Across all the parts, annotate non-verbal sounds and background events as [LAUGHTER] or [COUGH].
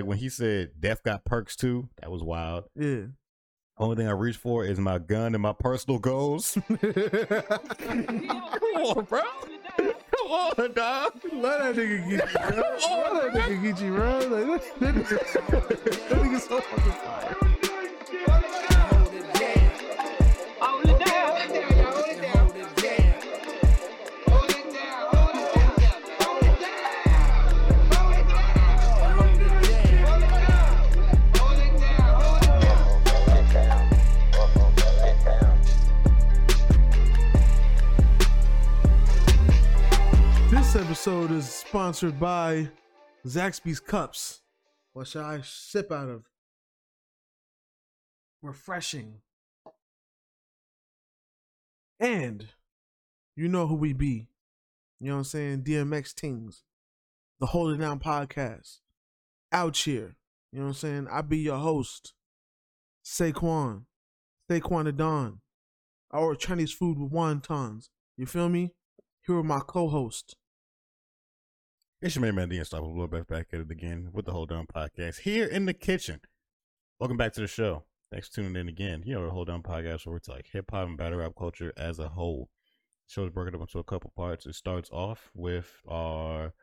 Like when he said death got perks too, that was wild. Yeah. Only thing I reach for is my gun and my personal goals. [LAUGHS] Come on, bro. Come on, dog. Let that nigga get you, bro. Let that nigga get you, bro. Like, that, that, that nigga so fucking fire. Episode is sponsored by Zaxby's Cups. What shall I sip out of? Refreshing. And you know who we be. You know what I'm saying? DMX Teams. The Hold It Down podcast. Out here. You know what I'm saying? I be your host. Saquon. Saquon the Don. Order Chinese food with wontons. You feel me? Here are my co-hosts. It's your main man, the Unstoppable back back at it again with the Hold Down Podcast here in the kitchen. Welcome back to the show. Thanks for tuning in again. You know, the Hold Down Podcast where it's like hip hop and battle rap culture as a whole. The show is broken up into a couple parts. It starts off with our,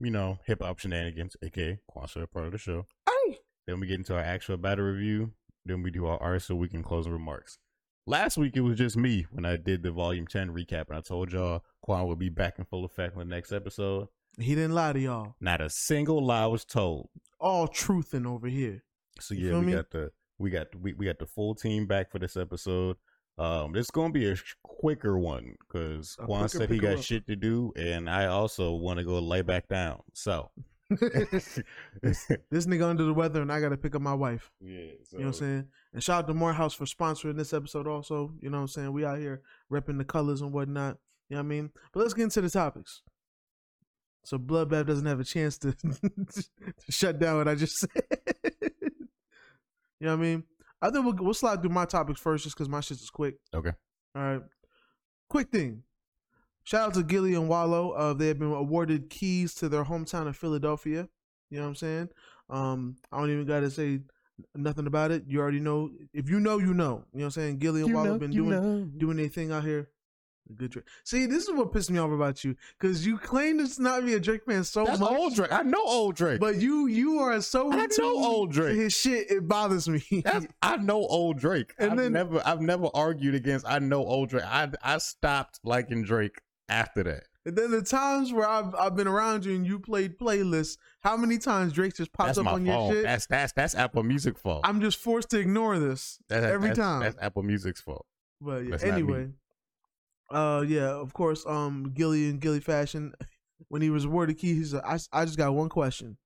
you know, hip hop shenanigans, aka Kwanzaa, part of the show. Hey! Then we get into our actual battle review. Then we do our the week and closing remarks. Last week it was just me when I did the volume 10 recap, and I told y'all Quan would be back in full effect in the next episode. He didn't lie to y'all. Not a single lie was told. All truthing over here. So yeah, we me? got the we got we, we got the full team back for this episode. Um, it's gonna be a quicker one because Quan said he got up. shit to do, and I also want to go lay back down. So [LAUGHS] this nigga under the weather and I gotta pick up my wife. [LAUGHS] yeah, so You know what I'm saying? And shout out to Morehouse for sponsoring this episode also. You know what I'm saying? We out here repping the colors and whatnot. You know what I mean? But let's get into the topics. So Bloodbath doesn't have a chance to, [LAUGHS] to shut down what I just said. you know what I mean? I think we'll, we'll slide through my topics first just because my shit is quick. Okay. All right. Quick thing. Shout out to Gillie and Wallo. Uh, they have been awarded keys to their hometown of Philadelphia. You know what I'm saying? Um, I don't even gotta say nothing about it. You already know. If you know, you know. You know what I'm saying? Gillie and Wallo have been doing doing their thing out here. Good Drake. See, this is what pissed me off about you because you claim to not be a Drake fan so That's much, old Drake. I know old Drake. but you you are so I know old Drake. His shit it bothers me. That's, I know old Drake. And I've then- never I've never argued against I know old Drake. I I stopped liking Drake after that. And then the times where I've I've been around you and you played playlists, how many times Drake just pops That's up on your shit? That's that's that's Apple Music fault. I'm just forced to ignore this That- every that's- time. That's Apple Music's fault. but yeah, that's anyway, uh, yeah, of course, um, Gillie and Gillie fashion. When he was awarded key, he said, I, "I just got one question: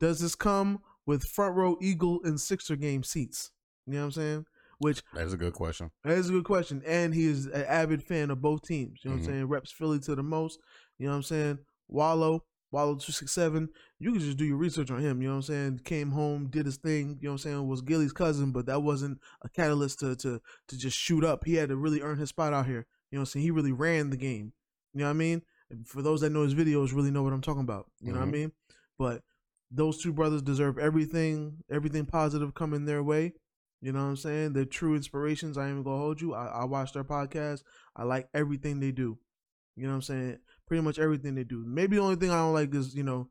Does this come with front row Eagle and Sixer game seats?" You know what I'm saying? Which That's a good question. That is a good question. And he is an avid fan of both teams. You know Mhm. what I'm saying? Reps Philly to the most. You know what I'm saying? Wallo, Wallo 267. You can just do your research on him. You know what I'm saying? Came home, did his thing. You know what I'm saying? Was Gillie's cousin, but that wasn't a catalyst to to to just shoot up. He had to really earn his spot out here. You know what I'm saying? He really ran the game. You know what I mean? For those that know his videos, really know what I'm talking about. You know what I Mhm. mean? But those two brothers deserve everything, everything positive coming their way. You know what I'm saying? They're true inspirations. I ain't even gonna hold you. I, I watch their podcast. I like everything they do. You know what I'm saying? Pretty much everything they do. Maybe the only thing I don't like is, you know,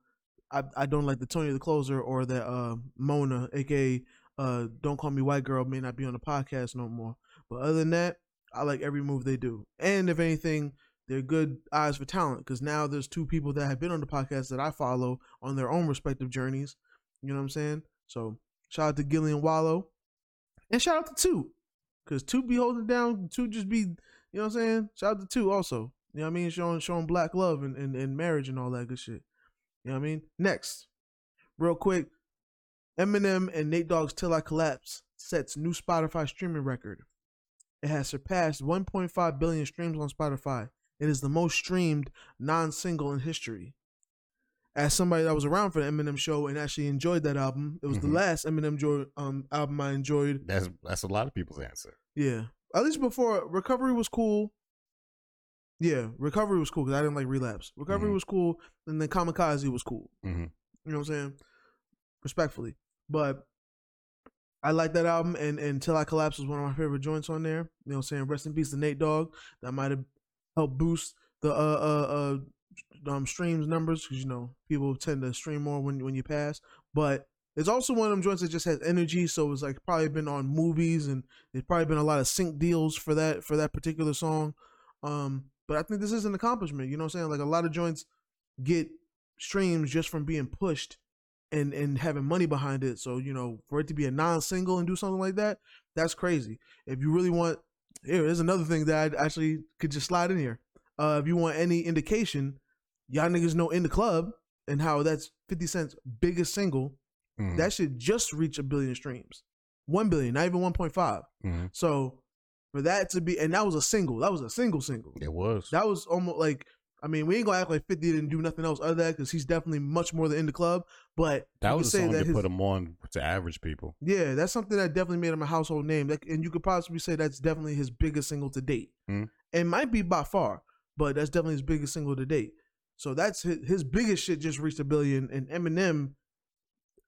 I, I don't like the Tony the Closer or that uh Mona, aka uh Don't Call Me White Girl may not be on the podcast no more. But other than that, I like every move they do. And if anything, they're good eyes for talent because now there's two people that have been on the podcast that I follow on their own respective journeys. You know what I'm saying? So shout out to Gillian Wallo. And shout out to two. Cause two be holding down, two just be, you know what I'm saying? Shout out to two also. You know what I mean? Showing showing black love and, and, and marriage and all that good shit. You know what I mean? Next. Real quick. Eminem and Nate Dogg's "Till I Collapse" sets new Spotify streaming record. It has surpassed 1.5 billion streams on Spotify. It is the most streamed non-single in history. As somebody that was around for the Eminem show and actually enjoyed that album, it was Mhm. the last Eminem jo- um, album I enjoyed. That's that's a lot of people's answer. Yeah, at least before Recovery was cool. Yeah, Recovery was cool because I didn't like Relapse. Recovery Mhm. was cool, and then Kamikaze was cool. Mhm. You know what I'm saying? Respectfully, but I like that album, and, and Till I Collapse was one of my favorite joints on there. You know what I'm saying? Rest in peace to Nate Dogg. That might have helped boost the uh uh uh um streams numbers because you know people tend to stream more when when you pass. But it's also one of them joints that just has energy, so it's like probably been on movies, and there's probably been a lot of sync deals for that for that particular song. Um, but I think this is an accomplishment. You know what I'm saying? Like a lot of joints get streams just from being pushed and and having money behind it. So you know, for it to be a non-single and do something like that, that's crazy. If you really want, here there's another thing that I actually could just slide in here. Uh, if you want any indication, y'all niggas know in the club and how that's 50 Cent's biggest single. Mhm. That should just reach a billion streams, one billion, not even 1.5. Mhm. So for that to be, and that was a single. That was a single single. It was. That was almost like I mean, we ain't gonna act like Fifty didn't do nothing else other than that because he's definitely much more than in the club. But that you was a song that that his- put him on to average people. yeah, that's something that definitely made him a household name. Like, and you could possibly say that's definitely his biggest single to date. Mhm. It might be by far, but that's definitely his biggest single to date. So that's his, his biggest shit just reached a billion, and Eminem,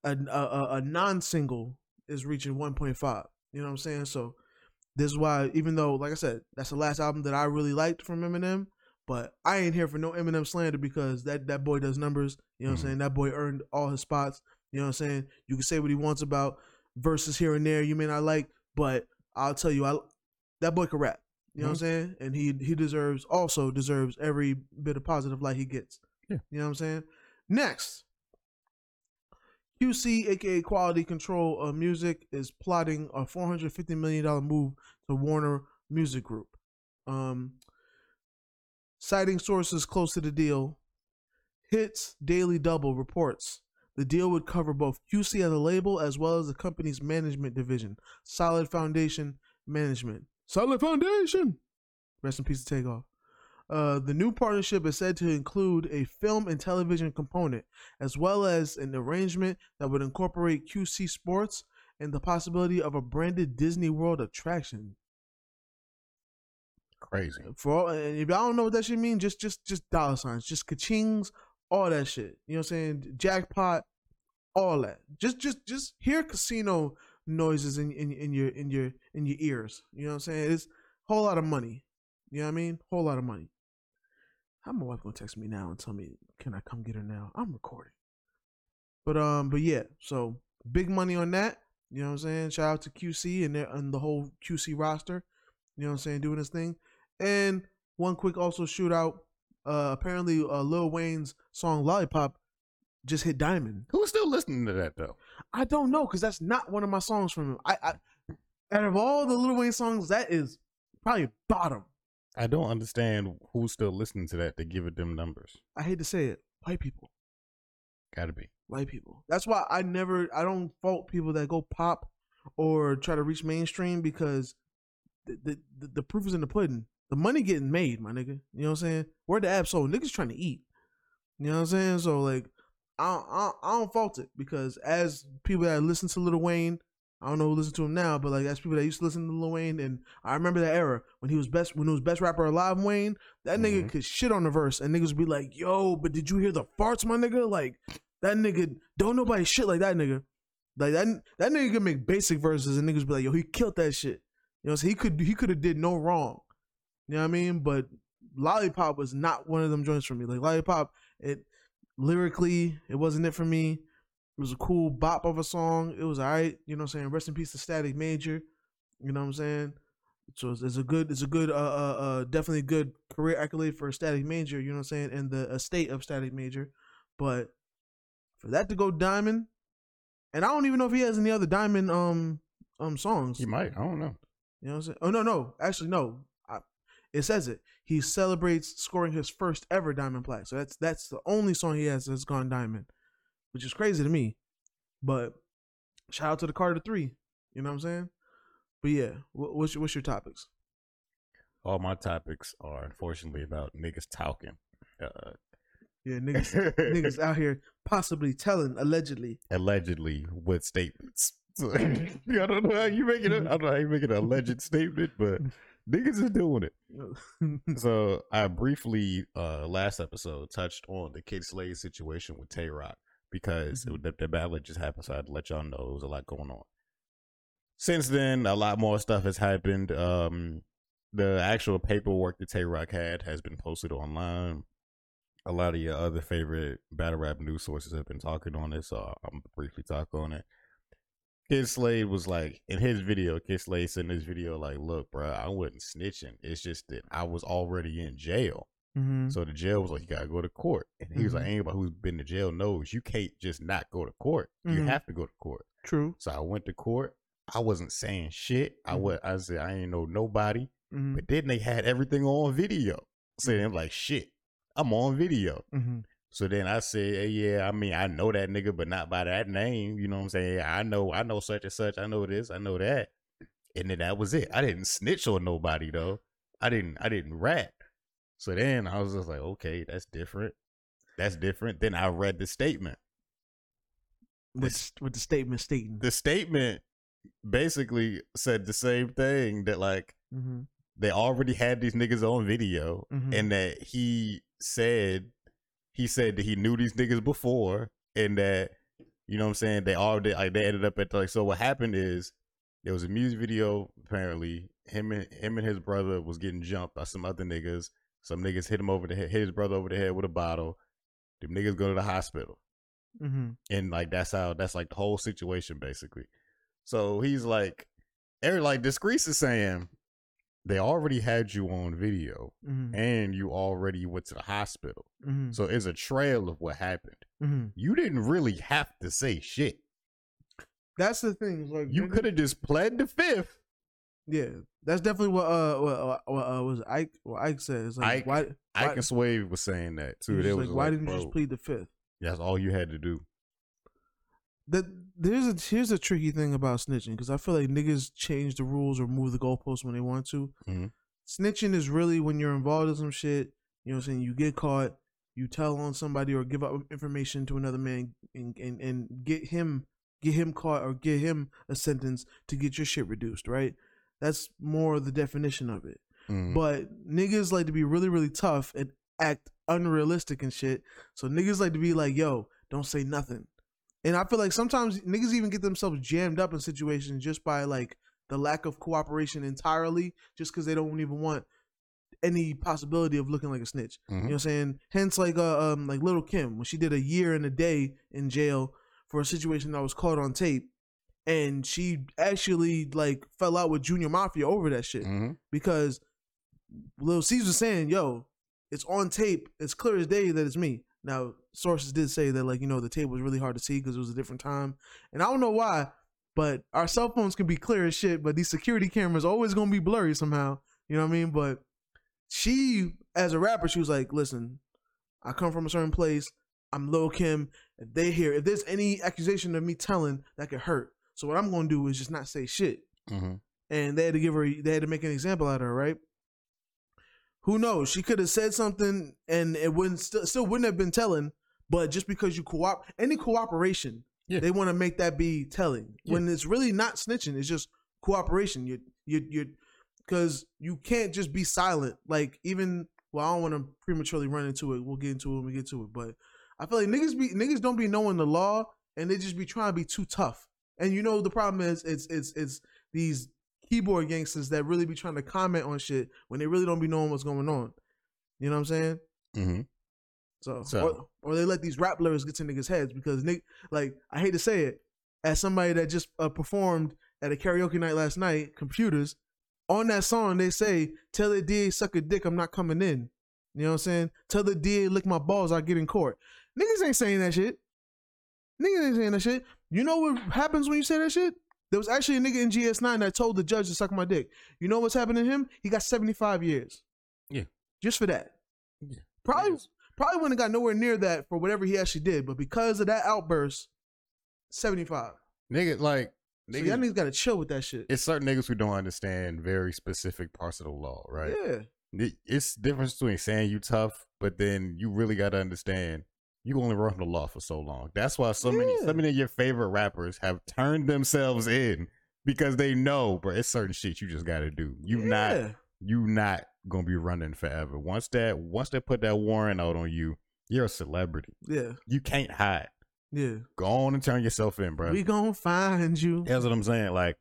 a a, a, a non-single is reaching 1.5. You know what I'm saying? So this is why, even though, like I said, that's the last album that I really liked from Eminem. But I ain't here for no Eminem slander because that, that boy does numbers. You know what. I'm saying? That boy earned all his spots. You know what I'm saying? You can say what he wants about verses here and there you may not like, but I'll tell you, I that boy can rap. You know what I'm saying? And he he deserves also deserves every bit of positive light he gets. Yeah. You know what I'm saying? Next, QC, aka Quality Control of Music, is plotting a 450 million dollar move to Warner Music Group. Um, citing sources close to the deal, Hits Daily Double reports the deal would cover both QC as a label as well as the company's management division, Solid Foundation Management. Solid Foundation. Rest in peace to Takeoff. Uh, the new partnership is said to include a film and television component, as well as an arrangement that would incorporate QC Sports and the possibility of a branded Disney World attraction. Crazy. For all, if y'all don't know what that shit mean, just just just dollar signs, just kachings, all that shit. You know what I'm saying? Jackpot, all that. Just just just hear casino noises in in, in your in your in your ears. You know what I'm saying? It's a whole lot of money. You know what I mean? Whole lot of money. How my wife gonna text me now and tell me, can I come get her now? I'm recording. But um, but yeah, so big money on that. You know what I'm saying? Shout out to QC and their and the whole QC roster. You know what I'm saying? Doing this thing. And one quick also shootout. Uh, apparently, uh, Lil Wayne's song "Lollipop" just hit diamond. Who's still listening to that though? I don't know because that's not one of my songs from him. I, I out of all the Lil Wayne songs, that is probably bottom. I don't understand who's still listening to that to give it them numbers. I hate to say it, white people, Gotta be. white people. That's why I never, I don't fault people that go pop or try to reach mainstream because the the, the, the proof is in the pudding. The money getting made, my nigga. You know what I'm saying? Where the app sold, niggas trying to eat. You know what I'm saying? So like, I don't, I I don't fault it because as people that listen to Lil Wayne, I don't know who listen to him now, but like as people that used to listen to Lil Wayne, and I remember that era when he was best, when he was best rapper alive, Wayne. That nigga Mhm. could shit on the verse, and niggas would be like, "Yo, but did you hear the farts, my nigga? Like that nigga, don't nobody shit like that nigga. Like that, that nigga could make basic verses, and niggas be like, "Yo, he killed that shit." You know, so he could, he could have did no wrong. You know what I mean? But Lollipop was not one of them joints for me. Like Lollipop, it lyrically, it wasn't it for me. It was a cool bop of a song. It was alright. You know what I'm saying? Rest in peace to Static Major. You know what I'm saying? So it's, it's a good, it's a good, uh, uh, uh, definitely good career accolade for Static Major. You know what I'm saying? And the estate of Static Major, but for that to go diamond, and I don't even know if he has any other diamond um um songs. He might. I don't know. You know what I'm saying? Oh no, no, actually no. It says it. He celebrates scoring his first ever diamond plaque. So that's that's the only song he has that's gone diamond, which is crazy to me. But Shout out to the Carter Three. You know what I'm saying? But yeah, what's your, what's your topics? All my topics are unfortunately about niggas talking. Uh, Yeah, [LAUGHS] niggas, niggas out here possibly telling allegedly. allegedly with statements. [LAUGHS] I don't know how you making it. I don't know how you making an alleged statement, but [LAUGHS] niggas is doing it. [LAUGHS] So I briefly uh last episode touched on the Kid Slade situation with Tay Roc because Mhm. the, the battle just happened, so I had to let y'all know it was a lot going on. Since then, a lot more stuff has happened. Um, the actual paperwork that Tay Roc had has been posted online. A lot of your other favorite battle rap news sources have been talking on it, so I'm briefly talk on it. Kid Slade was like in his video. Kid Slade said in his video, like, "Look, bro, I wasn't snitching. It's just that I was already in jail. Mhm. So the jail was like, you gotta go to court. And he was like, Mhm. anybody who's been to jail knows you can't just not go to court. You Mhm. have to go to court. True. So I went to court. I wasn't saying shit. I Mhm. was. I said I ain't know nobody. hmm But then they had everything on video. So Mm-hmm. I'm like, shit, I'm on video. So then I said, hey, yeah, I mean, I know that nigga, but not by that name. You know what I'm saying? I know, I know such and such. I know this. I know that. And then that was it. I didn't snitch on nobody though. I didn't. I didn't rat. So then I was just like, okay, that's different. That's different. Then I read the statement. With with the statement stating. The statement basically said the same thing that like hmm they already had these niggas on video Mhm. and that he said he said that he knew these niggas before and that you know what I'm saying they all did like they ended up at the, like so what happened is there was a music video apparently him and him and his brother was getting jumped by some other niggas. Some niggas hit him over the head hit his brother over the head with a bottle. Them niggas go to the hospital. Hmm and like that's how that's like the whole situation basically. So he's like, every like Discreet is saying they already had you on video hmm and you already went to the hospital. hmm So it's a trail of what happened. hmm You didn't really have to say shit. That's the thing. Like You could have just pled the fifth. Yeah, that's definitely what uh what, uh, what uh, was Ike what Ike said. It's like Ike- why Ike why, and Swave was saying that too. They was like, why like, didn't you just plead the fifth? That's all you had to do. That there's a here's a tricky thing about snitching because I feel like niggas change the rules or move the goalposts when they want to. Mhm. Snitching is really when you're involved in some shit. You know what I'm saying? You get caught, you tell on somebody or give up information to another man and and, and get him get him caught or get him a sentence to get your shit reduced. Right? That's more the definition of it. Mhm. But niggas like to be really, really tough and act unrealistic and shit. So niggas like to be like, yo, don't say nothing. And I feel like sometimes niggas even get themselves jammed up in situations just by like the lack of cooperation entirely, just because they don't even want any possibility of looking like a snitch. You know what I'm saying? Hence, like uh, um, like Little Kim when she did a year and a day in jail for a situation that was caught on tape, and she actually like fell out with Junior Mafia over that shit Mhm. because Lil Caesar was saying, "Yo, it's on tape. It's clear as day that it's me." Now, sources did say that, like you know, the tape was really hard to see because it was a different time, and I don't know why, but our cell phones can be clear as shit, but these security cameras always gonna be blurry somehow. You know what I mean? But she, as a rapper, she was like, "Listen, I come from a certain place. I'm Lil Kim. If they hear, if there's any accusation of me telling, that could hurt. So what I'm gonna do is just not say shit." Mhm. and they had to give her they had to make an example out of her, right? Who knows? She could have said something and it wouldn't still still wouldn't have been telling, but just because you co-op any cooperation, Yeah. they want to make that be telling. When it's really not snitching, it's just cooperation. You you you because you can't just be silent. Like even well, I don't want to prematurely run into it. We'll get into it when we get to it, but I feel like niggas be niggas don't be knowing the law and they just be trying to be too tough. And you know the problem is it's it's it's these keyboard gangsters that really be trying to comment on shit when they really don't be knowing what's going on. You know what I'm saying? Mhm. So, So- or, or they let these rap lyrics get to niggas' heads because Nick, like, I hate to say it, as somebody that just uh, performed at a karaoke night last night, computers, on that song they say, "Tell the DA suck a dick, I'm not coming in." You know what I'm saying? Tell the DA lick my balls, I get in court. Niggas ain't saying that shit. Niggas ain't saying that shit. You know what happens when you say that shit? There was actually a nigga in GS9 that told the judge to suck my dick. You know what's happening to him? He got 75 years. Yeah. Just for that. Yeah. Probably. Probably wouldn't have got nowhere near that for whatever he actually did, but because of that outburst, 75. Nigga, like So niggas, y'all niggas gotta chill with that shit. it's certain niggas who don't understand very specific parts of the law, right? Yeah. It- It's difference between saying you tough, but then you really got to understand you only run the law for so long. That's why so many so many of your favorite rappers have turned themselves in because they know, bro, it's certain shit you just got to do. You not you not gonna be running forever. Once that once they put that warrant out on you, you're a celebrity. Yeah. You can't hide. Yeah. Go on and turn yourself in, bro. We gonna find you. That's what I'm saying. Like,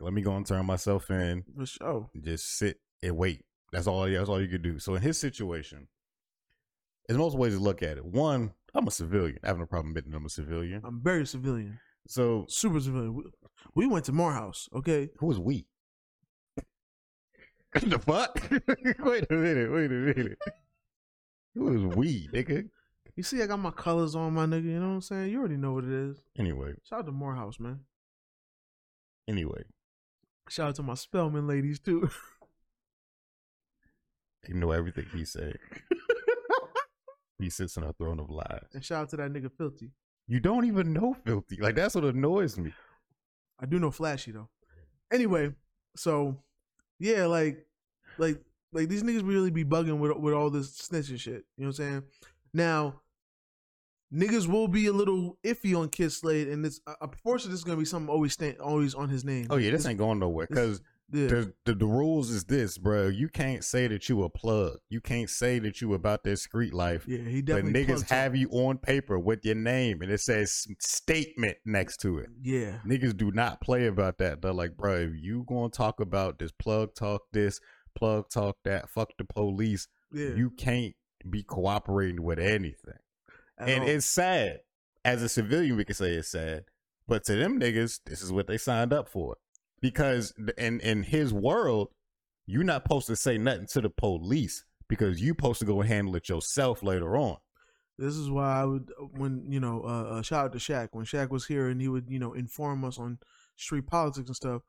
let me go and turn myself in. For sure. just sit and wait. That's all. That's all you could do. So in his situation, there's multiple ways to look at it. One, I'm a civilian. I have no problem admitting I'm a civilian. I'm very civilian. So Super civilian. We, we went to Morehouse, okay? Who was we? [LAUGHS] the fuck? [LAUGHS] wait a minute. Wait a minute. Who is we, nigga? You see, I got my colors on, my nigga. You know what I'm saying? You already know what it is. Anyway, Shout out to Morehouse, man. anyway, Shout out to my Spelman ladies too. [LAUGHS] you know everything he said. He sits on a throne of lies. and shout out to that nigga Filthy. You don't even know filthy. Like that's what annoys me. I do know Flashy though. Anyway, so yeah, like, like, like these niggas really be bugging with with all this snitching shit. You know what I'm saying? Now, niggas will be a little iffy on Kid Slade, and this, uh, unfortunately, this is gonna be something always stand always on his name. Oh yeah, this ain't going nowhere. Cause yeah, the, the the rules is this, bro. You can't say that you a plug. You can't say that you about that street life. yeah, he definitely. But niggas have something. you on paper with your name and it says statement next to it. Yeah, Niggas do not play about that. They're like, bro, if you gonna talk about this plug talk this, plug talk that, fuck the police, yeah. you can't be cooperating with anything. at and all. it's sad. As a civilian, we can say it's sad. But to them niggas, this is what they signed up for. Because in in his world, you're not supposed to say nothing to the police because you supposed to go handle it yourself later on. This is why I would when you know uh, uh shout out to Shaq when Shaq was here and he would you know inform us on street politics and stuff.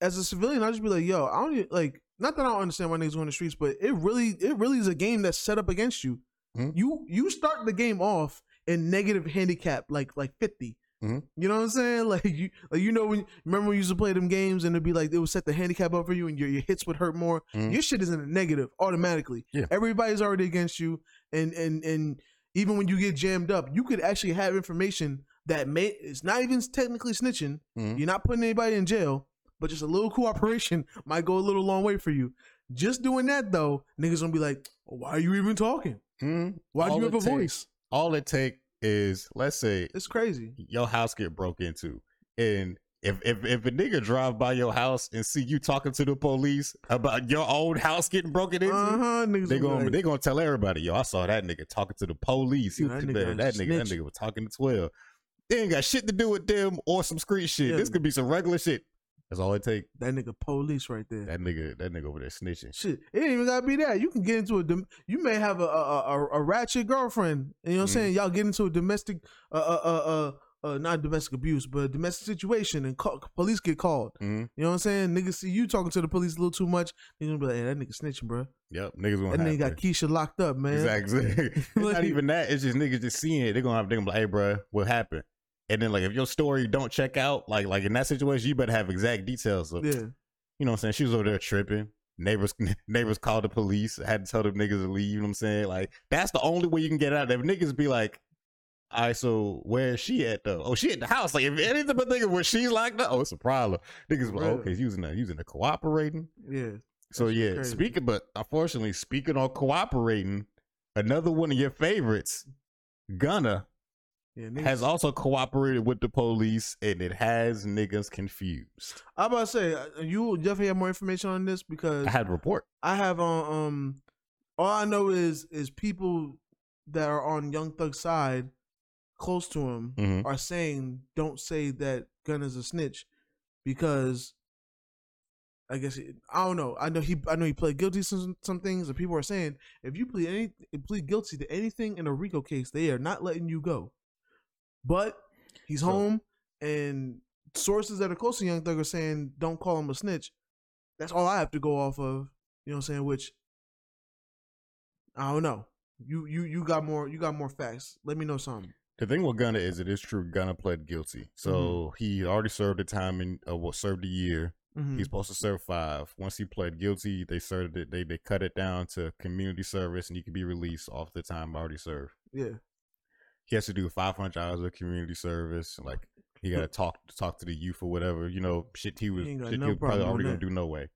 As a civilian, I'd just be like, yo, I don't even, like not that I don't understand why niggas go in the streets, but it really it really is a game that's set up against you. Mhm. You you start the game off in negative handicap like like 50. Mhm. You know what I'm saying? [LAUGHS] Like you like you know when remember when you used to play them games and it'd be like it would set the handicap up for you and your, your hits would hurt more. Mhm. Your shit is in a negative automatically. Yeah. Everybody's already against you and and and even when you get jammed up, you could actually have information that may it's not even technically snitching. Mhm. You're not putting anybody in jail, but just a little cooperation [LAUGHS] might go a little long way for you. Just doing that though, niggas gonna be like, why are you even talking? Mhm. Why do you have a voice? All it take is let's say It's crazy. your house get broke into, and if if if a nigga drive by your house and see you talking to the police about your own house getting broken into, Uh huh. They gonna like, they gonna tell everybody, yo, I saw that nigga talking to the police. Yeah, that that, nigga that, a nigga, that nigga was talking to twelve. They ain't got shit to do with them or some street shit. Yeah. This could be some regular shit. That's all it take. that nigga police right there. That nigga, that nigga over there snitching. Shit, it ain't even gotta be that. You can get into a. Dom- you may have a a, a, a ratchet girlfriend. You know what I'm Mhm. saying? Y'all get into a domestic, uh, uh, uh, uh, uh not domestic abuse, but a domestic situation, and call, police get called. Mhm. You know what I'm saying? Niggas see you talking to the police a little too much. They gonna be like, "Hey, that nigga snitching, bro. Yep, niggas gonna That nigga got. Keisha locked up, man." Exactly. it's [LAUGHS] [LAUGHS] not even that. It's just niggas just seeing it. They're gonna have. They're gonna be like, hey, bro, what happened? And then like, if your story don't check out, like like in that situation, you better have exact details of. Yeah, You know what I'm saying? She was over there tripping. Neighbors [LAUGHS] neighbors called the police. Had to tell them niggas to leave. You know what I'm saying? Like that's the only way you can get out. If niggas be like, all right, so where is she at though? Oh, she at the house. Like if anything but thinking where she's like, oh, it's a problem. Niggas like, okay, using the using the cooperating. yeah. So yeah, crazy. speaking, but unfortunately, speaking on cooperating, another one of your favorites, Gunna, Yeah, niggas. has also cooperated with the police, and it has niggas confused. I about to say uh, you definitely have more information on this because I had a report. I have on um all I know is is people that are on Young Thug's side close to him Mhm. are saying don't say that Gun is a snitch because I guess it, I don't know. I know he I know he pled guilty to some, some things and people are saying if you plead any plead guilty to anything in a RICO case, they are not letting you go. But he's home and sources that are close to Young Thug are saying don't call him a snitch. That's all I have to go off of. You know what I'm saying? Which I don't know. You you you got more you got more facts. Let me know something. The thing with Gunna is it is true. Gunna pled guilty, so Mm-hmm. he already served the time and uh, what served a year. Mhm. He's supposed to serve five. Once he pled guilty, they served it. They they cut it down to community service, and he can be released off the time already served. yeah. He has to do 500 hours of community service. Like he got to talk talk to the youth or whatever. You know, shit he was He shit no he was probably already gonna do no way.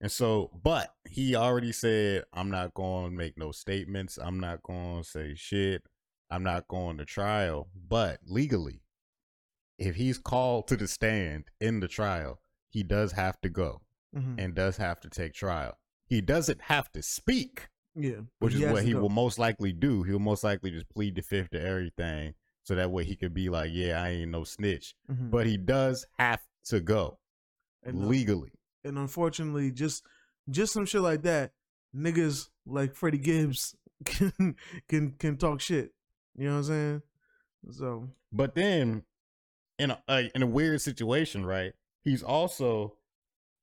And so, but he already said, "I'm not going to make no statements. I'm not going to say shit. I'm not going to trial." But legally, if he's called to the stand in the trial, he does have to go Mhm. and does have to take trial. He doesn't have to speak, Yeah. which is what he will most likely do. He'll most likely just plead the fifth to everything, so that way he could be like, "Yeah, I ain't no snitch." Mhm. But he does have to go And, legally. and unfortunately, just just some shit like that, niggas like Freddie Gibbs [LAUGHS] can can can talk shit. You know what I'm saying? So But then, in a uh, in a weird situation, right? He's also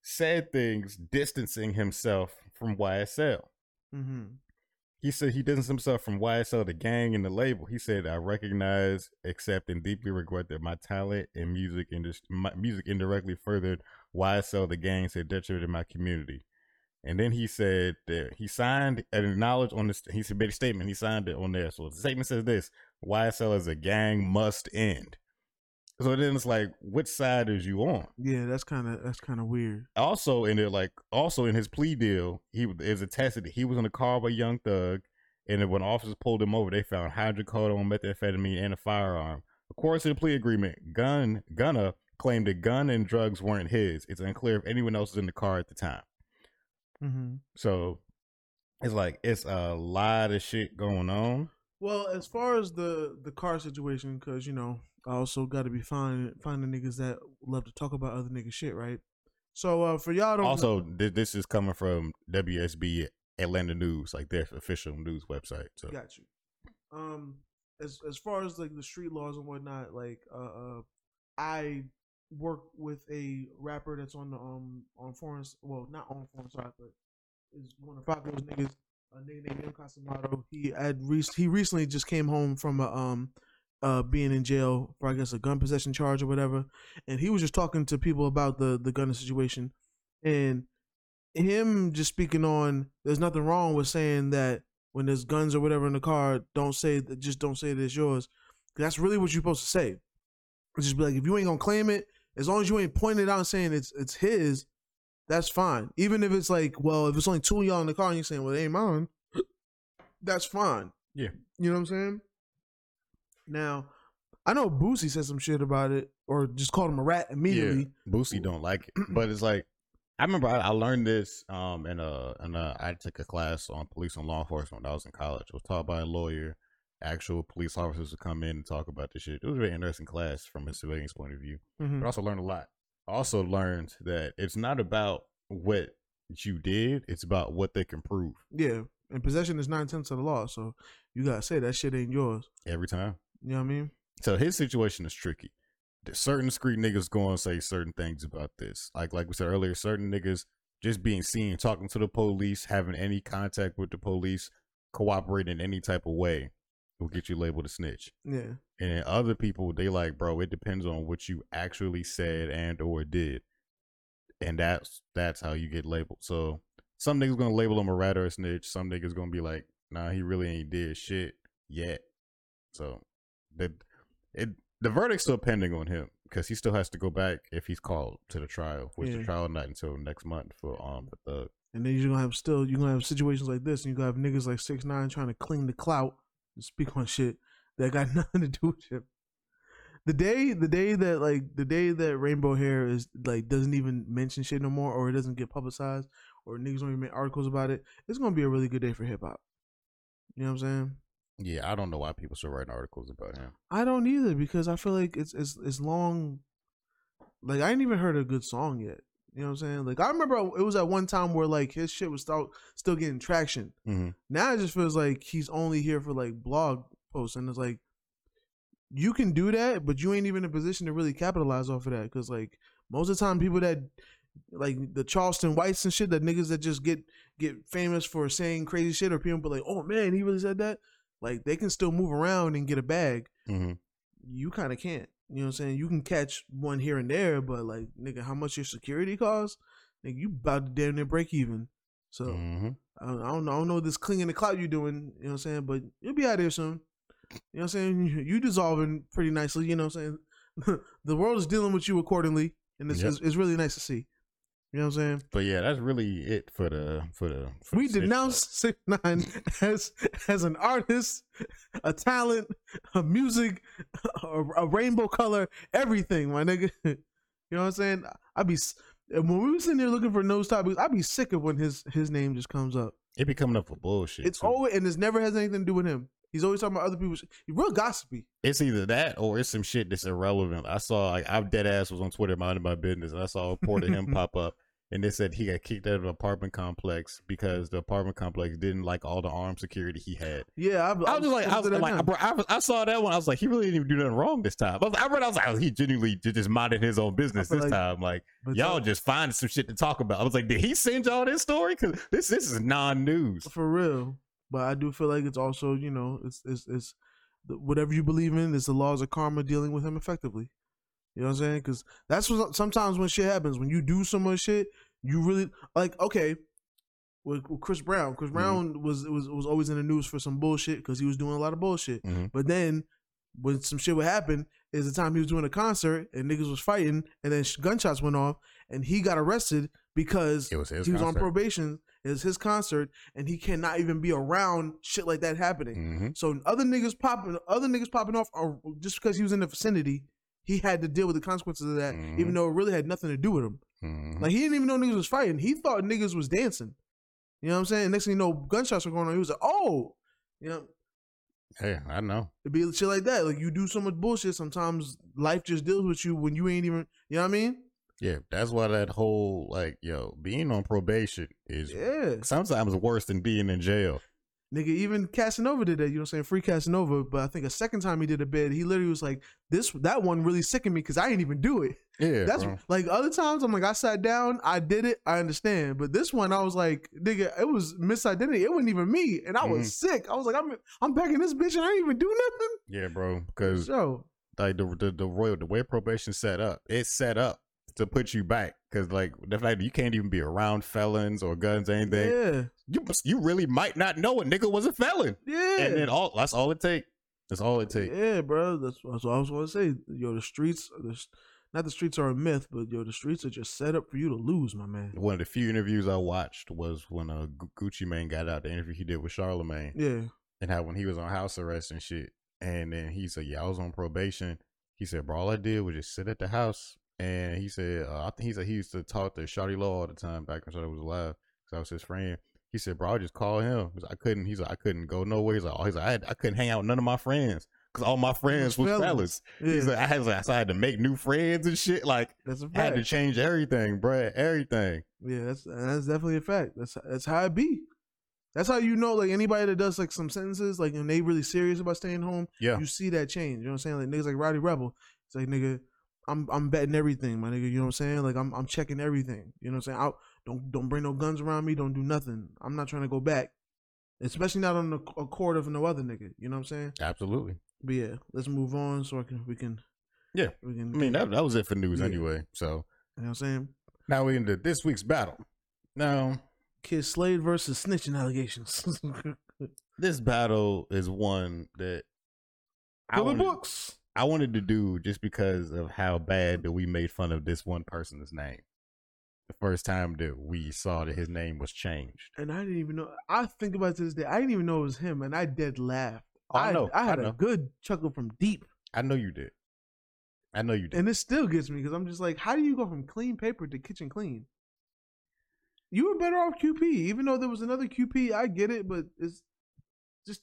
said things distancing himself from YSL. Hmm He said he distanced himself from YSL, the gang, and the label. He said, "I recognize, accept, and deeply regret that my talent and music industry, music indirectly furthered YSL, the gang, to detriment in my community." And then he said that he signed and acknowledged on this. He made a statement. He signed it on there. So the statement says this: YSL as a gang must end. So then it's like, which side is you on? yeah, that's kind of that's kind of weird. also in it like also in his plea deal he is attested that he was in a car with a young thug and then when officers pulled him over they found hydrocodone methamphetamine and a firearm. According to the plea agreement gun gunna claimed the gun and drugs weren't his. It's unclear if anyone else was in the car at the time. Hmm so it's like it's a lot of shit going on. Well, as far as the the car situation, because you know, I also got to be finding finding niggas that love to talk about other niggas shit, right? So uh, for y'all don't also know, this is coming from wsb atlanta news like their official news website so got you. Um, as as far as like the street laws and whatnot, like uh, uh I work with a rapper that's on the um on foreign, well not on foreign side, but is one of Falco's niggas. A nigga named M Casamado. He had re- he recently just came home from a um uh being in jail for I guess a gun possession charge or whatever, and he was just talking to people about the the gun situation, and him just speaking on there's nothing wrong with saying that when there's guns or whatever in the car, don't say that just don't say that it's yours. That's really what you're supposed to say. Just be like, if you ain't gonna claim it, as long as you ain't pointing it out and saying it's it's his, that's fine. Even if it's like, well, if it's only two of y'all in the car and you're saying, well, it ain't mine, that's fine. Yeah. You know what I'm saying? Now, I know Boosie said some shit about it or just called him a rat immediately. Yeah, Boosie don't like it, but it's like [CLEARS THROAT] I remember I, I learned this um in a in a I took a class on police and law enforcement when I was in college. It was taught by a lawyer. Actual police officers would come in and talk about this shit. It was a very interesting class from a civilian's point of view. Mhm. But I also learned a lot. I also learned that it's not about what you did; it's about what they can prove Yeah. And possession is nine tenths of the law, so you gotta say that shit ain't yours. every time. You know what I mean? So his situation is tricky. There's certain street niggas go and say certain things about this. Like like we said earlier, certain niggas just being seen talking to the police, having any contact with the police, cooperating in any type of way will get you labeled a snitch. Yeah. And then other people, they like, bro, it depends on what you actually said and or did. And that's that's how you get labeled. So some niggas gonna label him a rat or a snitch. Some niggas gonna be like, nah, he really ain't did shit yet. So the it the verdict's still pending on him because he still has to go back if he's called to the trial, which Yeah. the trial not until next month for um for Thug. And then you're gonna have still you're gonna have situations like this, and you're gonna have niggas like six nine trying to cling the clout and speak on shit that got [LAUGHS] nothing to do with him. The day, the day that like the day that Rainbow Hair is like doesn't even mention shit no more, or it doesn't get publicized, or niggas don't even make articles about it, it's gonna be a really good day for hip hop. You know what I'm saying? Yeah, I don't know why people still writing articles about him. I don't either because I feel like it's it's it's long. Like I ain't even heard a good song yet. You know what I'm saying? Like I remember it was at one time where like his shit was still still getting traction. Mm-hmm. Now it just feels like he's only here for like blog posts, and it's like you can do that, but you ain't even in a position to really capitalize off of that because like most of the time people that like the Charleston Whites and shit, that niggas that just get get famous for saying crazy shit, or people be like, oh man, he really said that. Like they can still move around and get a bag. Mhm. You kind of can't. You know what I'm saying? You can catch one here and there, but like, nigga, how much your security costs? Nigga, you about to damn near break even. So Mhm. I don't, I don't know. I don't know this clinging the clout you doing. You know what I'm saying? But you'll be out there soon. You know what I'm saying? You, you dissolving pretty nicely. You know what I'm saying? [LAUGHS] the world is dealing with you accordingly, and it's, Yep. it's, it's really nice to see. You know what I'm saying? But yeah, that's really it for the for the. For We the denounce Six [LAUGHS] Nine as as an artist, a talent, a music, a, a rainbow color, everything, my nigga. [LAUGHS] You know what I'm saying? I'd be when we were sitting there looking for nose topics, I'd be sick of when his his name just comes up. It be coming up for bullshit. It's too. always and it's never has anything to do with him. He's always talking about other people's. Real gossipy. it's either that or it's some shit that's irrelevant. I saw like I'm dead ass was on Twitter minding my business and I saw a report of him [LAUGHS] pop up and they said he got kicked out of an apartment complex because the apartment complex didn't like all the armed security he had. Yeah, I, I was just like, I was like, bro, I, was- I saw that one. I was like, he really didn't even do nothing wrong this time. I, was, I read, I was like, oh, he genuinely just minded his own business this like- time. Like, y'all just finding some shit to talk about. I was like, did he send y'all this story? Because this this is non news. for real. But I do feel like it's also, you know, it's it's it's whatever you believe in. It's the laws of karma dealing with him effectively. You know what I'm saying? Because that's what sometimes when shit happens, when you do so much shit, you really like. Okay, with, with Chris Brown, Chris Brown was was was always in the news for some bullshit because he was doing a lot of bullshit. Mhm. But then when some shit would happen, is the time he was doing a concert and niggas was fighting, and then gunshots went off, and he got arrested because It was he was on probation. It's his concert, and he cannot even be around shit like that happening. hmm So other niggas popping, other niggas popping off, are just because he was in the vicinity, he had to deal with the consequences of that, Mhm. even though it really had nothing to do with him. hmm Like he didn't even know niggas was fighting. He thought niggas was dancing. You know what I'm saying? Next thing you know, gunshots were going on. He was like, "Oh, you know." Hey, I know. It'd be shit like that. Like you do so much bullshit. Sometimes life just deals with you when you ain't even. You know what I mean? Yeah, that's why that whole like yo being on probation is Yeah. sometimes worse than being in jail. Nigga, even Casanova did that, you know what I'm saying? Free Casanova, but I think a second time he did a bid, he literally was like, This that one really sickened me because I didn't even do it. Yeah, That's bro. like other times I'm like, I sat down, I did it, I understand. But this one I was like, nigga, it was misidentity. It wasn't even me. And I was Mm-hmm. sick. I was like, I'm I'm packing this bitch and I didn't even do nothing. yeah, bro. Because So like the the the royal the way probation set up, it's set up to put you back. Because like the fact that you can't even be around felons or guns or anything, yeah. you you really might not know a nigga was a felon, Yeah. and then all that's all it take. That's all it take. Yeah, bro. That's, that's what I was going to say. Yo, the streets, the, not the streets are a myth, but yo, the streets are just set up for you to lose, my man. One of the few interviews I watched was when uh, Gu- Gucci Mane got out. The interview he did with Charlemagne. Yeah. and how when he was on house arrest and shit, and then he said, "Yeah, I was on probation." He said, "Bro, all I did was just sit at the house." And he said, uh, "I think he said he used to talk to Shawty Lo all the time back when Shawty was alive, because I was his friend." He said, "Bro, I just call him. I couldn't. He's like, I couldn't go nowhere. He's like, oh, he's like, I, had, I couldn't hang out with none of my friends because all my friends was fellas. Yeah. He's like, I had, like, so I had to make new friends and shit. Like, That's a I had to change everything, bro. Everything. Yeah, that's that's definitely a fact. That's that's how it be. That's how you know, like anybody that does like some sentences, like when they really serious about staying home, Yeah. you see that change. You know what I'm saying? Like niggas like Roddy Rebel. It's like nigga, I'm I'm betting everything, my nigga. You know what I'm saying? Like I'm I'm checking everything. You know what I'm saying? I, don't don't bring no guns around me. Don't do nothing. I'm not trying to go back, especially not on the a court of no other nigga. You know what I'm saying? Absolutely. But yeah, let's move on so I can we can Yeah. we can. I mean, that, that was it for news Yeah. anyway. So you know what I'm saying? now we're into this week's battle. Now, Kid Slade versus snitching allegations. [LAUGHS] this battle is one that I For the wanted, books. I wanted to do just because of how bad that we made fun of this one person's name. The first time that we saw that his name was changed. And I didn't even know. I think about this day. I didn't even know it was him, and I dead laughed. Oh, I know, I had I know. a good chuckle from deep, I know you did. I know you did. and it still gets me because I'm just like, how do you go from clean paper to kitchen clean? You were better off QP, even though there was another QP. I get it, but it's just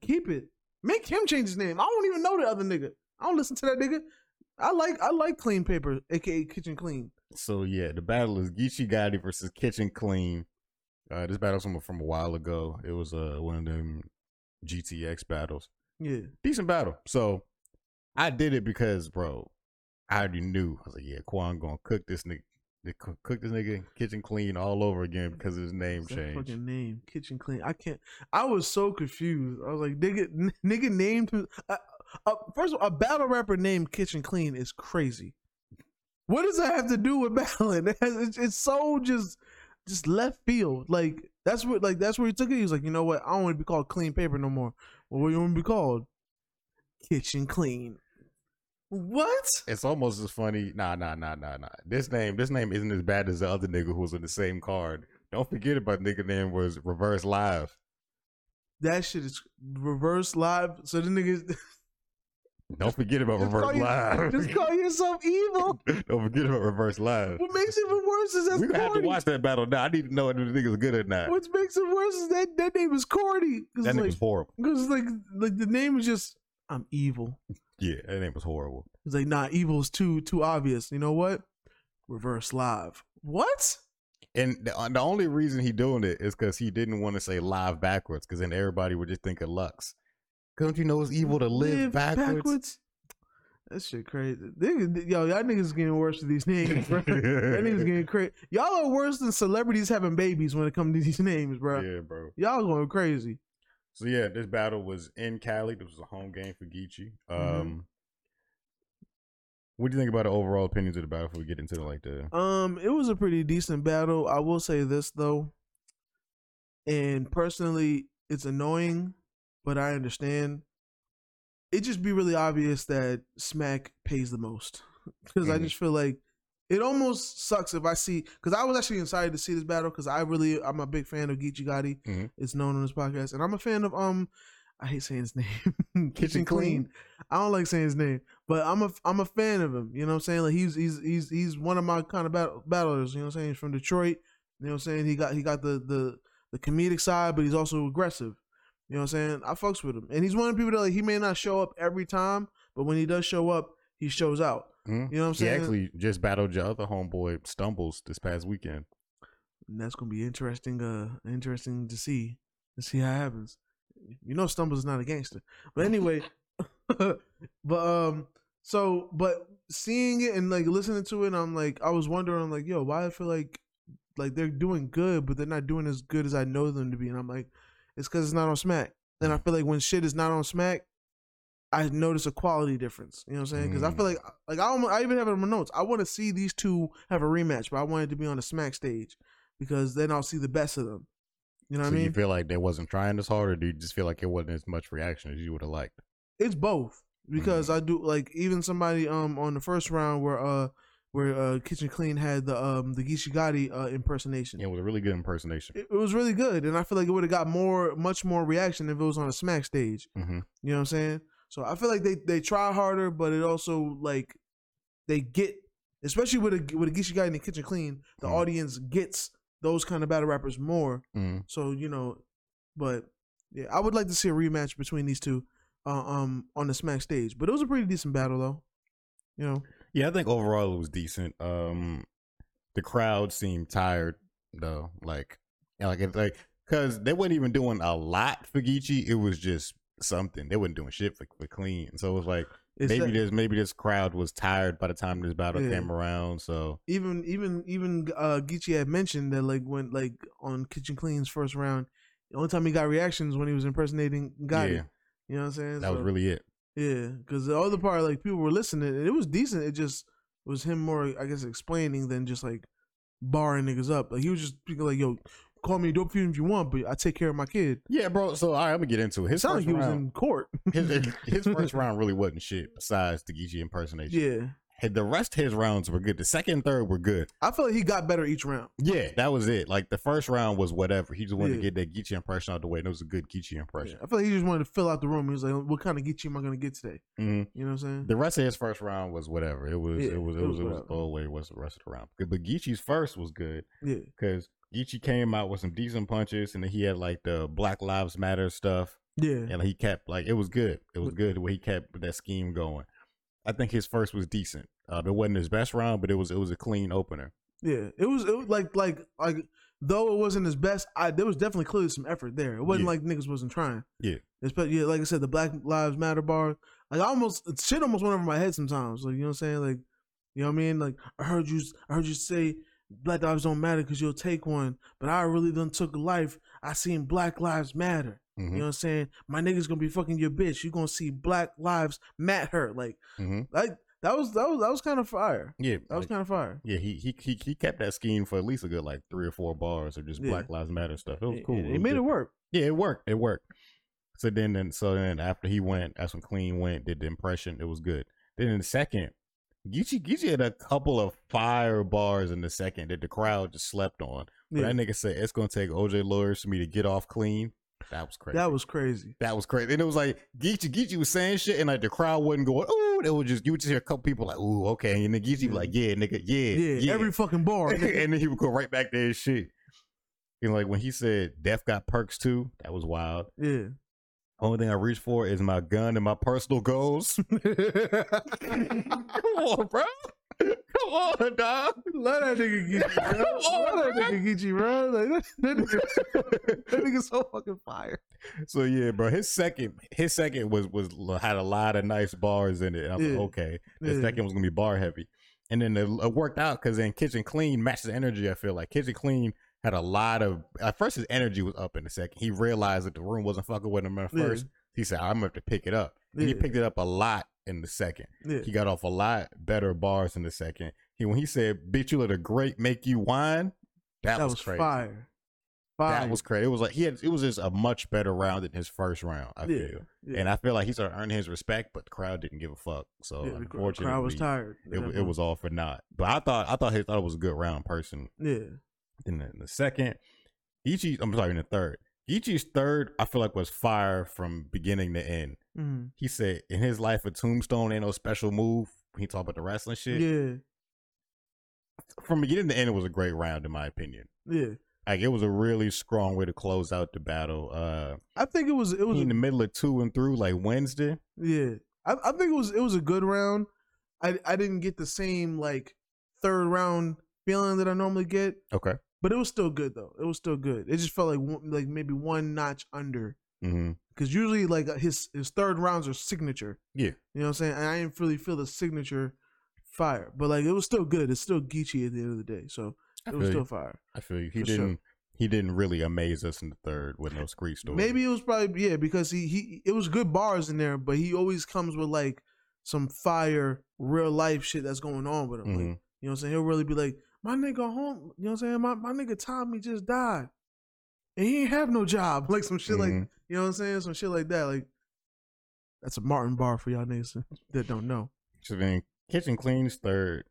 keep it. Make him change his name. I don't even know the other nigga. I don't listen to that nigga. I like I like clean paper, aka kitchen clean. So yeah, the battle is Geechee Gotti versus Kitchen Clean. Uh, this battle's from from a while ago. It was uh one of them GTX battles. Yeah, decent battle. So I did it because, bro, I already knew. I was like, yeah, Quan gonna cook this nigga, they cook this nigga kitchen clean all over again because his name That change. fucking name, kitchen clean. I can't. I was so confused. I was like, nigga, n- nigga named him. Uh, first of all, a battle rapper named Kitchen Clean is crazy. What does that have to do with [LAUGHS] battling? It It's, it's so just just left field. Like that's what like that's where he took it. He was like, you know what? I don't want to be called Clean Paper no more. Well, what do you want to be called? Kitchen Clean. What? It's almost as funny. Nah, nah, nah, nah, nah. This name, this name isn't as bad as the other nigga who was on the same card. Don't forget about nigga name was Reverse Live. That shit is reverse live. So the niggas [LAUGHS] Don't forget about Just Reverse you- Live. just call yourself evil. [LAUGHS] Don't forget about Reverse Live. What makes it even worse is that's We gonna have to watch that battle now. I need to know if the nigga's good or not. What makes it worse is that that name is corny. That name like, was horrible. Because like like the name is just I'm evil. Yeah, that name was horrible. It's like nah, evil is too too obvious. You know what? Reverse live. What? And the, uh, the only reason he doing it is because he didn't want to say live backwards, because then everybody would just think of Lux. Don't you know it's evil to live, backwards? That shit crazy. Yo, y'all niggas getting worse with these names, bro. [LAUGHS] that niggas getting crazy. Y'all are worse than celebrities having babies when it comes to these names, bro. Yeah, bro. Y'all going crazy. So yeah, this battle was in Cali. This was a home game for Geechee. Um, Mm-hmm. what do you think about the overall opinions of the battle? Before we get into the, like the Um, it was a pretty decent battle. I will say this though, and personally, it's annoying, but I understand. It just be really obvious that Smack pays the most [LAUGHS] because I Mhm. just feel like it almost sucks if I see because I was actually excited to see this battle because I really I'm a big fan of Geechee Gotti. Mhm. It's known on this podcast, and I'm a fan of um. I hate saying his [LAUGHS] name, Kitchen, Kitchen Clean. Clean. I don't like saying his name, but I'm a I'm a fan of him. You know what I'm saying? Like he's he's he's he's one of my kind of battle, battlers. You know what I'm saying? He's from Detroit. You know what I'm saying? He got he got the the the comedic side, but he's also aggressive. You know what I'm saying? I fucks with him, and he's one of the people that like he may not show up every time, but when he does show up, he shows out. Mhm. You know what I'm saying? he actually just battled your other homeboy Stumbles this past weekend. And that's gonna be interesting. Uh, interesting to see to see how it happens. You know, Stumbles is not a gangster, but anyway. [LAUGHS] but um, so but seeing it and like listening to it, I'm like, I was wondering, I'm like, yo, why I feel like like they're doing good, but they're not doing as good as I know them to be, and I'm like, it's because it's not on Smack. And I feel like when shit is not on Smack, I notice a quality difference. You know what I'm saying? Because I Mm. feel like like I, almo- I even have it in my notes. I want to see these two have a rematch, but I wanted to be on the Smack stage because then I'll see the best of them. You know what so I mean? you feel like they wasn't trying as hard, or do you just feel like it wasn't as much reaction as you would have liked? it's both because Mm. I do like even somebody um on the first round where uh where uh Kitchen Clean had the um the Gotti uh impersonation. It was a really good impersonation. It, it was really good, and I feel like it would have got more, much more reaction if it was on a Smack stage. hmm You know what I'm saying? So I feel like they they try harder, but it also like they get, especially with a with a Gotti and the Kitchen Clean, the Mhm. audience gets those kind of battle rappers more. hmm So you know, but yeah, I would like to see a rematch between these two, uh, um, on the Smack stage. But it was a pretty decent battle, though. You know, Yeah, I think overall it was decent. Um, the crowd seemed tired though, like, like, it's like, cause they weren't even doing a lot for Geechee. It was just something. They weren't doing shit for, for clean. So it was like it's maybe that- this maybe this crowd was tired by the time this battle Yeah. came around. So even even even uh Geechee had mentioned that like when like on Kitchen Clean's first round, the only time he got reactions when he was impersonating Gotti. yeah, You know what I'm saying? that was really it. Yeah. Because the other part, like people were listening, and it was decent. It just was him more, I guess, explaining than just like barring niggas up. Like he was just like, "Yo, call me a dope fiend if you want, but I take care of my kid." Yeah, bro. So all right, I'm gonna get into it. It His sounded like he was in court. [LAUGHS] his, his [LAUGHS] first round really wasn't shit besides the Geechee impersonation. yeah, The rest of his rounds were good. The second and third were good. I feel like he got better each round. Yeah, that was it. Like the first round was whatever. He just wanted Yeah. to get that Geechee impression out the way. And it was a good Geechee impression. I feel like he just wanted to fill out the room. He was like, "What kind of Geechee am I gonna get today?" Mhm. You know what I'm saying? The rest of his first round was whatever. It was Yeah, it was it it was was it was whatever. throwaway. Was the rest of the round? But Geechee's first was good Yeah, because Geechee came out with some decent punches, and then he had like the Black Lives Matter stuff, yeah, and he kept like it was good. It was good the way he kept that scheme going. I think his first was decent. Uh, it wasn't his best round, but it was it was a clean opener. yeah. It was, it was like like like though it wasn't his best. I there was definitely clearly some effort there. It wasn't Yeah. like niggas wasn't trying. Yeah. especially yeah, like I said, the Black Lives Matter bar. Like I almost shit almost went over my head sometimes. Like you know what I'm saying? Like you know what I mean? Like I heard you I heard you say Black lives don't matter because you'll take one, but I really done took a life. I seen Black Lives Matter. You Mhm. know what I'm saying? My nigga's gonna be fucking your bitch. You gonna see Black Lives Matter. Like, Mhm. like that was that was that was kind of fire. Yeah, That was kind of fire. yeah. He, he he he kept that scheme for at least a good like three or four bars of just Yeah. Black Lives Matter stuff. It was cool. He, was made it work. Yeah, it worked. It worked. So then, then so then after he went, that's when Clean went, did the impression. It was good. Then in the second, Geechee Geechee had a couple of fire bars in the second that the crowd just slept on. But Yeah, that nigga said it's gonna take OJ lawyers for me to get off clean. That was crazy. that was crazy. that was crazy. And it was like Geechee Geechee was saying shit, and like the crowd wasn't going. Ooh, it was just you would just hear a couple people like, ooh, okay, and then Geechee was like, yeah, nigga, yeah, Yeah, yeah, every fucking bar. [LAUGHS] and then he would go right back to his shit. And like when he said Death got perks too, that was wild. yeah. Only thing I reach for is my gun and my personal goals. [LAUGHS] [LAUGHS] Come on, bro. Come on, dog. Let that nigga get you, bro. on, Let that nigga get you, bro. Like, that, that, nigga, that nigga so fucking fire. So yeah, bro. His second, his second was was had a lot of nice bars in it. I was Yeah. like, okay, the Yeah. second was gonna be bar heavy, and then it, it worked out because then Kitchen Clean matched his energy. I feel like Kitchen Clean had a lot of. At first, his energy was up in the second. He realized that the room wasn't fucking with him at Yeah. first. He said, "I'm gonna have to pick it up." And he Yeah. picked it up a lot in the second. Yeah. He got off a lot better bars in the second. He when he said, "Bitch, you let a great make you whine," that, That was, was crazy. fire. Fire. That was crazy. It was like he had. It was just a much better round than his first round. I Yeah, feel, yeah. and I feel like he started earning his respect, but the crowd didn't give a fuck. So yeah, the unfortunately, crowd was tired. It, it was all for naught. But I thought I thought he thought it was a good round person. Yeah. Then in the second, Geechee, I'm sorry, in the third, Geechee's third, I feel like was fire from beginning to end. hmm He said in his life a tombstone ain't no special move. He talked about the wrestling shit. Yeah. From beginning to end, it was a great round in my opinion. Yeah. Like it was a really strong way to close out the battle. Uh, I think it was it was in the middle of two and through like Wednesday. yeah. I, I think it was it was a good round. I I didn't get the same like third round feeling that I normally get, Okay. But it was still good though. It was still good. It just felt like one, like maybe one notch under Mm-hmm. because usually like his his third rounds are signature. Yeah. You know what I'm saying? And I didn't really feel the signature fire, but like it was still good. It's still Geechee at the end of the day, so I it feel was you. still fire. I feel you. He didn't. He didn't really amaze us in the third with no screech story. Maybe it was probably yeah because he he it was good bars in there, but he always comes with like some fire real life shit that's going on with him. Like, Mhm. you know what I'm saying? He'll really be like, my nigga home, you know what I'm saying? My my nigga Tommy just died. And he ain't have no job. [LAUGHS] Like some shit like Mhm. you know what I'm saying? Some shit like that. Like that's a Martin bar for y'all niggas [LAUGHS] that don't know. So then Kitchen Clean's third.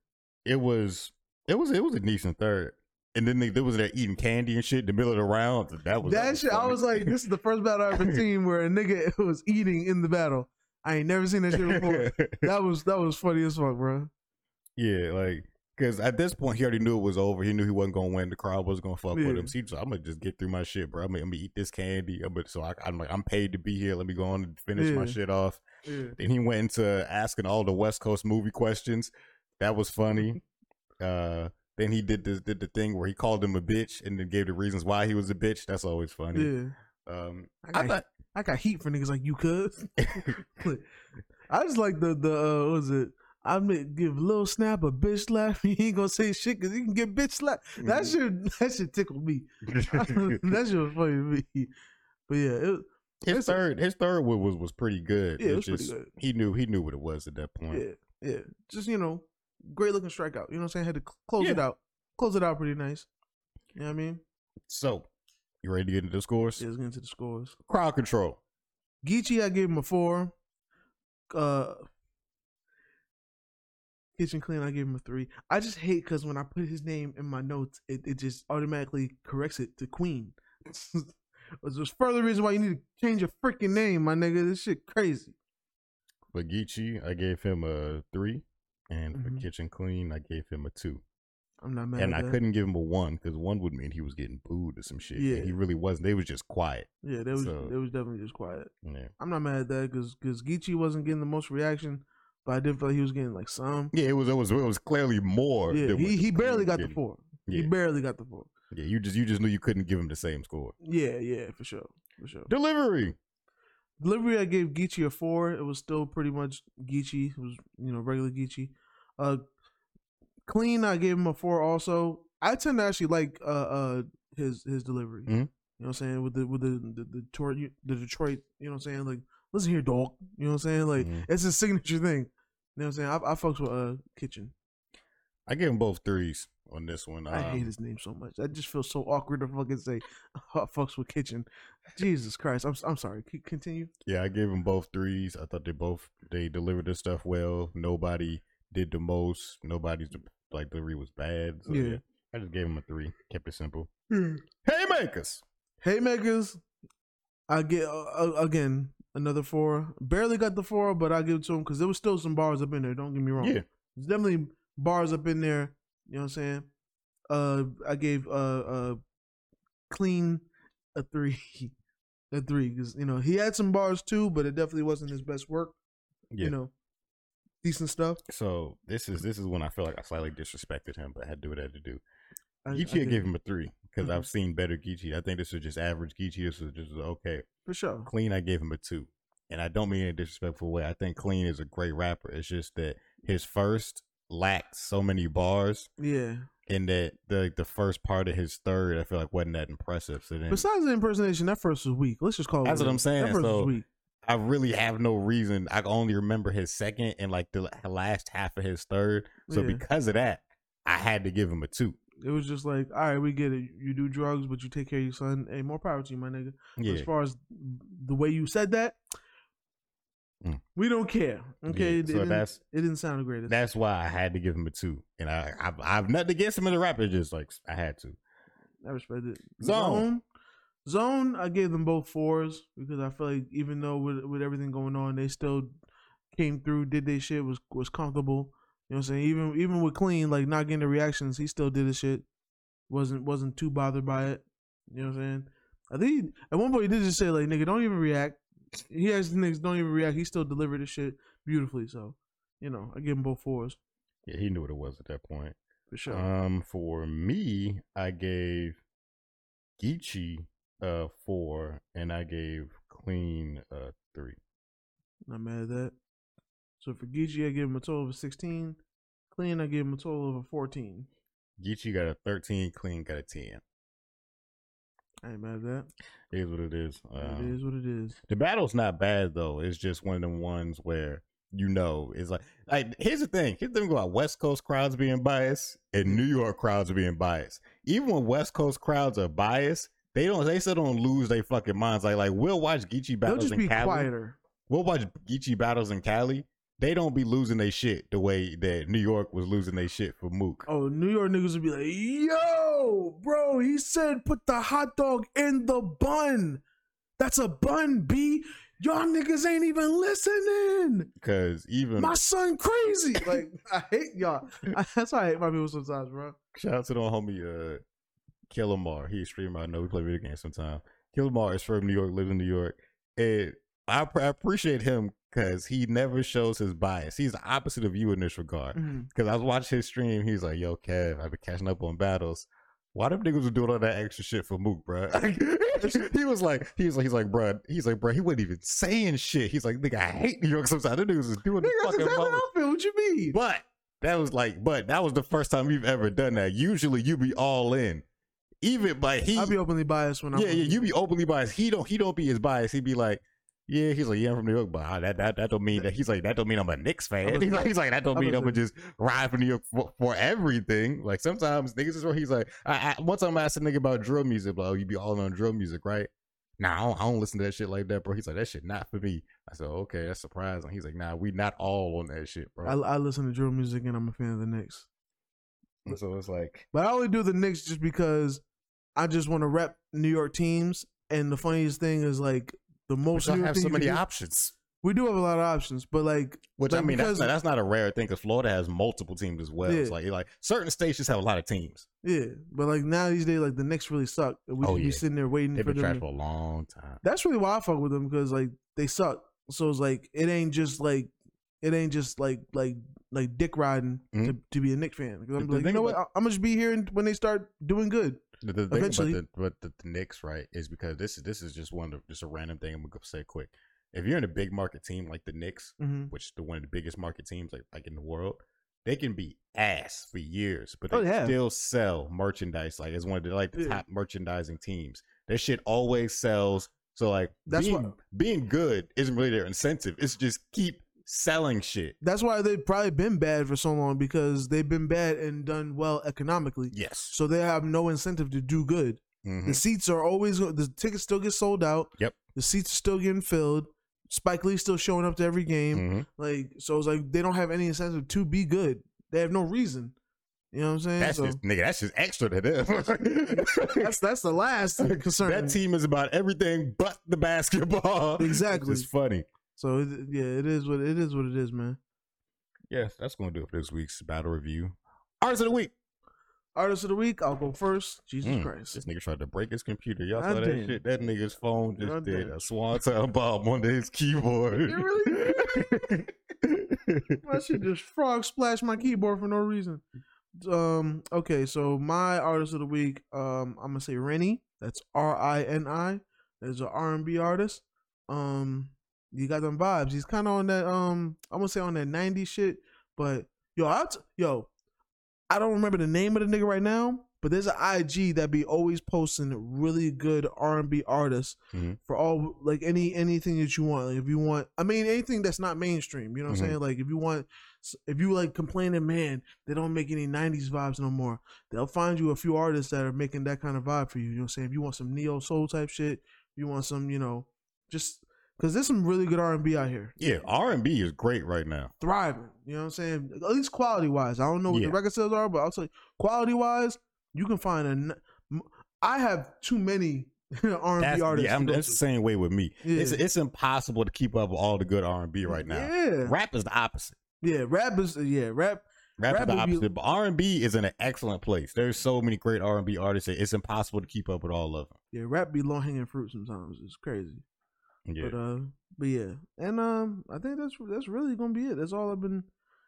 It was. It was. It was a decent third. And then they, they was there eating candy and shit in the middle of the round. That was that shit, I was like, this is the first battle I've ever [LAUGHS] seen where a nigga was eating in the battle. I ain't never seen that shit before. that was that was funny as fuck, bro. yeah, like because at this point he already knew it was over. He knew he wasn't gonna win. The crowd wasn't gonna fuck with him. So he was I'm gonna just get through my shit, bro. I'm gonna, I'm gonna eat this candy. I'm gonna, so I, I'm like, I'm paid to be here. Let me go on and finish my shit off. Yeah. Then he went into asking all the West Coast movie questions. That was funny. [LAUGHS] Uh, then he did this did the thing where he called him a bitch and then gave the reasons why he was a bitch. That's always funny. Yeah. Um, I I got, thought I got heat for niggas like you, cuz. [LAUGHS] [LAUGHS] I just like the the uh, what was it? I mean, give Lil Snap a bitch slap. [LAUGHS] He ain't gonna say shit because he can get bitch slap. That Mm-hmm. shit, [LAUGHS] that shit tickled me. [LAUGHS] that should was funny to me. But yeah, it, his It's a- third his third one was was pretty good. Yeah, it was pretty good. He knew he knew what it was at that point. yeah, yeah. Just you know, great looking strikeout. You know what I'm saying? Had to cl- close it out. Close it out pretty nice. You know what I mean? So, you ready to get into the scores? Yeah, let's get into the scores. Crowd control. Geechee, I gave him a four. Uh, Kitchen Clean, I gave him a three. I just hate because when I put his name in my notes, it, it just automatically corrects it to Queen. [LAUGHS] There's further reason why you need to change your freaking name, my nigga. This shit crazy. For Geechee, I gave him a three, and for Mhm. Kitchen Clean, I gave him a two. I'm not mad and I that. couldn't give him a one because one would mean he was getting booed or some shit. and Yeah. he really wasn't. They was just quiet. Yeah, they was so- they was definitely just quiet. Yeah, I'm not mad at that because because Geechee wasn't getting the most reaction, but I didn't feel like he was getting like some. yeah. It was. It was. It was clearly more. Yeah, than he he barely got the four. He barely got the four. Yeah, you just you just knew you couldn't give him the same score. Yeah, yeah, for sure, for sure. Delivery. Delivery, I gave Geechee a four. It was still pretty much Geechee. It was you know regular Geechee. Uh, clean, I gave him a four. Also, I tend to actually like uh uh his his delivery. Mhm. You know what I'm saying? With the with the the, the, Detroit, the Detroit, you know what I'm saying? Like, listen here, dog. You know what I'm saying? Like, Mhm. it's his signature thing. You know what I'm saying? I, I fucks with uh Kitchen. I give him both threes on this one. I hate Um, his name so much. I just feel so awkward to fucking say [LAUGHS] I fucks with Kitchen. Jesus Christ. I'm I'm sorry. Continue. Yeah, I gave him both threes. I thought they both they delivered their stuff well. Nobody did the most. Nobody's like delivery was bad. So Yeah. yeah. I just gave him a three. Kept it simple. Haymakers. Haymakers. I get uh, uh, again another four. Barely got the four, but I give it to him because there was still some bars up in there. Don't get me wrong. Yeah. There's definitely bars up in there. You know what I'm saying? Uh, I gave uh uh clean a three, [LAUGHS] a three because you know he had some bars too, but it definitely wasn't his best work. Yeah. You know, decent stuff. So this is this is when I feel like I slightly disrespected him, but I had to do what I had to do. I, I Geechee, I, did, gave him a three because Mhm. I've seen better Geechee. I think this was just average Geechee. This was just okay. for sure. Clean, I gave him a two, and I don't mean in a disrespectful way. I think Clean is a great rapper. It's just that his first lacked so many bars, Yeah. and that the the first part of his third, I feel like wasn't that impressive. So then Besides the impersonation, that first was weak. Let's just call it. That's what I'm saying, That first so- was weak. I really have no reason. I only remember his second and like the last half of his third. So Yeah. because of that, I had to give him a two. It was just like, all right, we get it. You do drugs, but you take care of your son. Hey, more power to you, my nigga. Yeah. As far as the way you said that, Mm. we don't care. Okay, Yeah, it, so didn't, that's- it didn't sound the greatest. That's why I had to give him a two. And I I've, I've nothing against him in the rapper. Just like I had to. I respect it. Zone. Zone, Zone, I gave them both fours because I feel like even though with with everything going on, they still came through, did their shit, was was comfortable. You know what I'm saying? Even even with clean, like not getting the reactions, he still did his shit. wasn't wasn't too bothered by it. You know what I'm saying? I think he- at one point he did just say like, "Nigga, don't even react." He asked niggas, "Don't even react." He still delivered his shit beautifully. So, you know, I give him both fours Yeah, he knew what it was at that point. for sure. Um, for me, I gave Geechee uh four, and I gave Clean uh three. Not mad at that. So for Geechee, I give him a total of a 16. Clean, I give him a total of a 14. Geechee got a thirteen. Clean got a ten. I ain't mad at that. It is what it is. Um, is what it is. The battle's not bad though. It's just one of them ones where you know it's like like here's the thing. Here's the thing about West Coast crowds being biased and New York crowds being biased. Even when West Coast crowds are biased, they don't they still don't lose their fucking minds. Like like we'll watch Geechee They'll battles just in be Cali. quieter. We'll watch Geechee battles in Cali. They don't be losing their shit the way that New York was losing their shit for Mook. Oh, New York niggas would be like, yo, bro, he said put the hot dog in the bun. That's a bun, B. Y'all niggas ain't even listening. Because even My son crazy. [LAUGHS] Like, I hate y'all. That's why I hate my people sometimes, bro. Shout out to the homie uh Killamar. He's a streamer. I know we play video games sometimes. Killamar is from New York, lives in New York. And I, I appreciate him because he never shows his bias. He's the opposite of you in this regard. Mm-hmm. Because I was watching his stream. He's like, yo, Kev, I've been catching up on battles. Why them niggas was doing all that extra shit for Mook, bro? [LAUGHS] [LAUGHS] he was like, he was like, he's like, bro, he's like, bro, he wasn't even saying shit. He's like, nigga, I hate New York sometimes. [LAUGHS] Them niggas was doing the Nigga, that's fucking exactly how I feel. What you mean? But that was like, but that was the first time you've ever done that. Usually you be all in. Even but he I'll be openly biased when I'm Yeah, yeah, you be openly biased. He don't he don't be as biased. He'd be like, Yeah, he's like, Yeah, I'm from New York, but ah, that that that don't mean that he's like that don't mean I'm a Knicks fan. [LAUGHS] He's like, he's like that don't I mean I'm gonna just ride for New York for, for everything. Like sometimes niggas is where he's like, I, I one time I asked a nigga about drill music, like, oh, you be all on drill music, right? Nah, I don't, I don't listen to that shit like that, bro. He's like, that shit not for me. I said, okay, that's surprising. He's like, nah, we not all on that shit, bro. I, I listen to drill music and I'm a fan of the Knicks. And so it's like, But I only do the Knicks just because I just want to rep New York teams. And the funniest thing is like the we most don't have so many do- options. We do have a lot of options, but like, Which I mean, that's not, that's not a rare thing because Florida has multiple teams as well. It's like like certain states just have a lot of teams. yeah, but like now these days, like the Knicks really suck. We Oh, should be sitting there waiting They've for been them. for a long time. That's really why I fuck with them because like they suck. So it's like it ain't just like it ain't just like like like dick riding to, mm-hmm. to be a Knicks fan. Because I'm The like, you know what? I'm gonna just be here when they start doing good. The, thing Eventually. about the, but the, the Knicks, right, is because this is this is just one of just a random thing. I'm gonna say quick. If you're in a big market team like the Knicks, hmm which is the one of the biggest market teams like like in the world, they can be ass for years, but they Oh, yeah. still sell merchandise. Like it's one of the like the Yeah. top merchandising teams. That shit always sells. So like That's being, what- being good isn't really their incentive. It's just keep selling shit. That's why they've probably been bad for so long because they've been bad and done well economically. Yes. So they have no incentive to do good. Mhm. The seats are always the tickets still get sold out. Yep. The seats are still getting filled. Spike Lee's still showing up to every game. Mhm. Like so, it's like they don't have any incentive to be good. They have no reason. You know what I'm saying? That's so just nigga. That's just extra to them. [LAUGHS] that's that's the last [LAUGHS] concern. that team is about everything but the basketball. [LAUGHS] Exactly. It's funny. So it, yeah, it is what it is. What it is, man. Yes, that's gonna do it for this week's battle review. Artist of the week. Artist of the week. I'll go first. Jesus Mm, Christ. This nigga tried to break his computer. Y'all I saw that did. shit? That nigga's phone just I did did. a swanton bomb on his keyboard. It really [LAUGHS] My shit just frog splashed my keyboard for no reason. Um. Okay. So my artist of the week. Um. I'm gonna say RINI. That's R I N I. There's an R and B artist. Um. You got them vibes. He's kind of on that. Um. I'm gonna say on that '90s shit. But yo, I t- yo, I don't remember the name of the nigga right now. But there's an IG that be always posting really good R and B artists Mhm. for all like any anything that you want. Like if you want, I mean anything that's not mainstream. You know what Mhm. I'm saying? Like if you want, if you like complaining, man, they don't make any '90s vibes no more. They'll find you a few artists that are making that kind of vibe for you. You know what I'm saying? If you want some neo soul type shit, you want some, you know, just because there's some really good R and B out here. yeah, R and B is great right now. Thriving. You know what I'm saying? At least quality wise. I don't know what Yeah. the record sales are, but I'll tell you, quality wise, you can find a. I have too many [LAUGHS] R and B artists. yeah, I'm, that's the same way with me. It's Yeah. it's impossible to keep up with all the good R and B right now. Yeah, Rap is the opposite. yeah. Rap is uh, yeah. Rap. Rap, Rap is the would be- opposite, but R and B is in an excellent place. There's so many great R and B artists. that It's impossible to keep up with all of them. Yeah, rap be low hanging fruit sometimes. It's crazy. Yeah, But uh, but yeah, and um, I think that's that's really gonna be it. That's all I've been.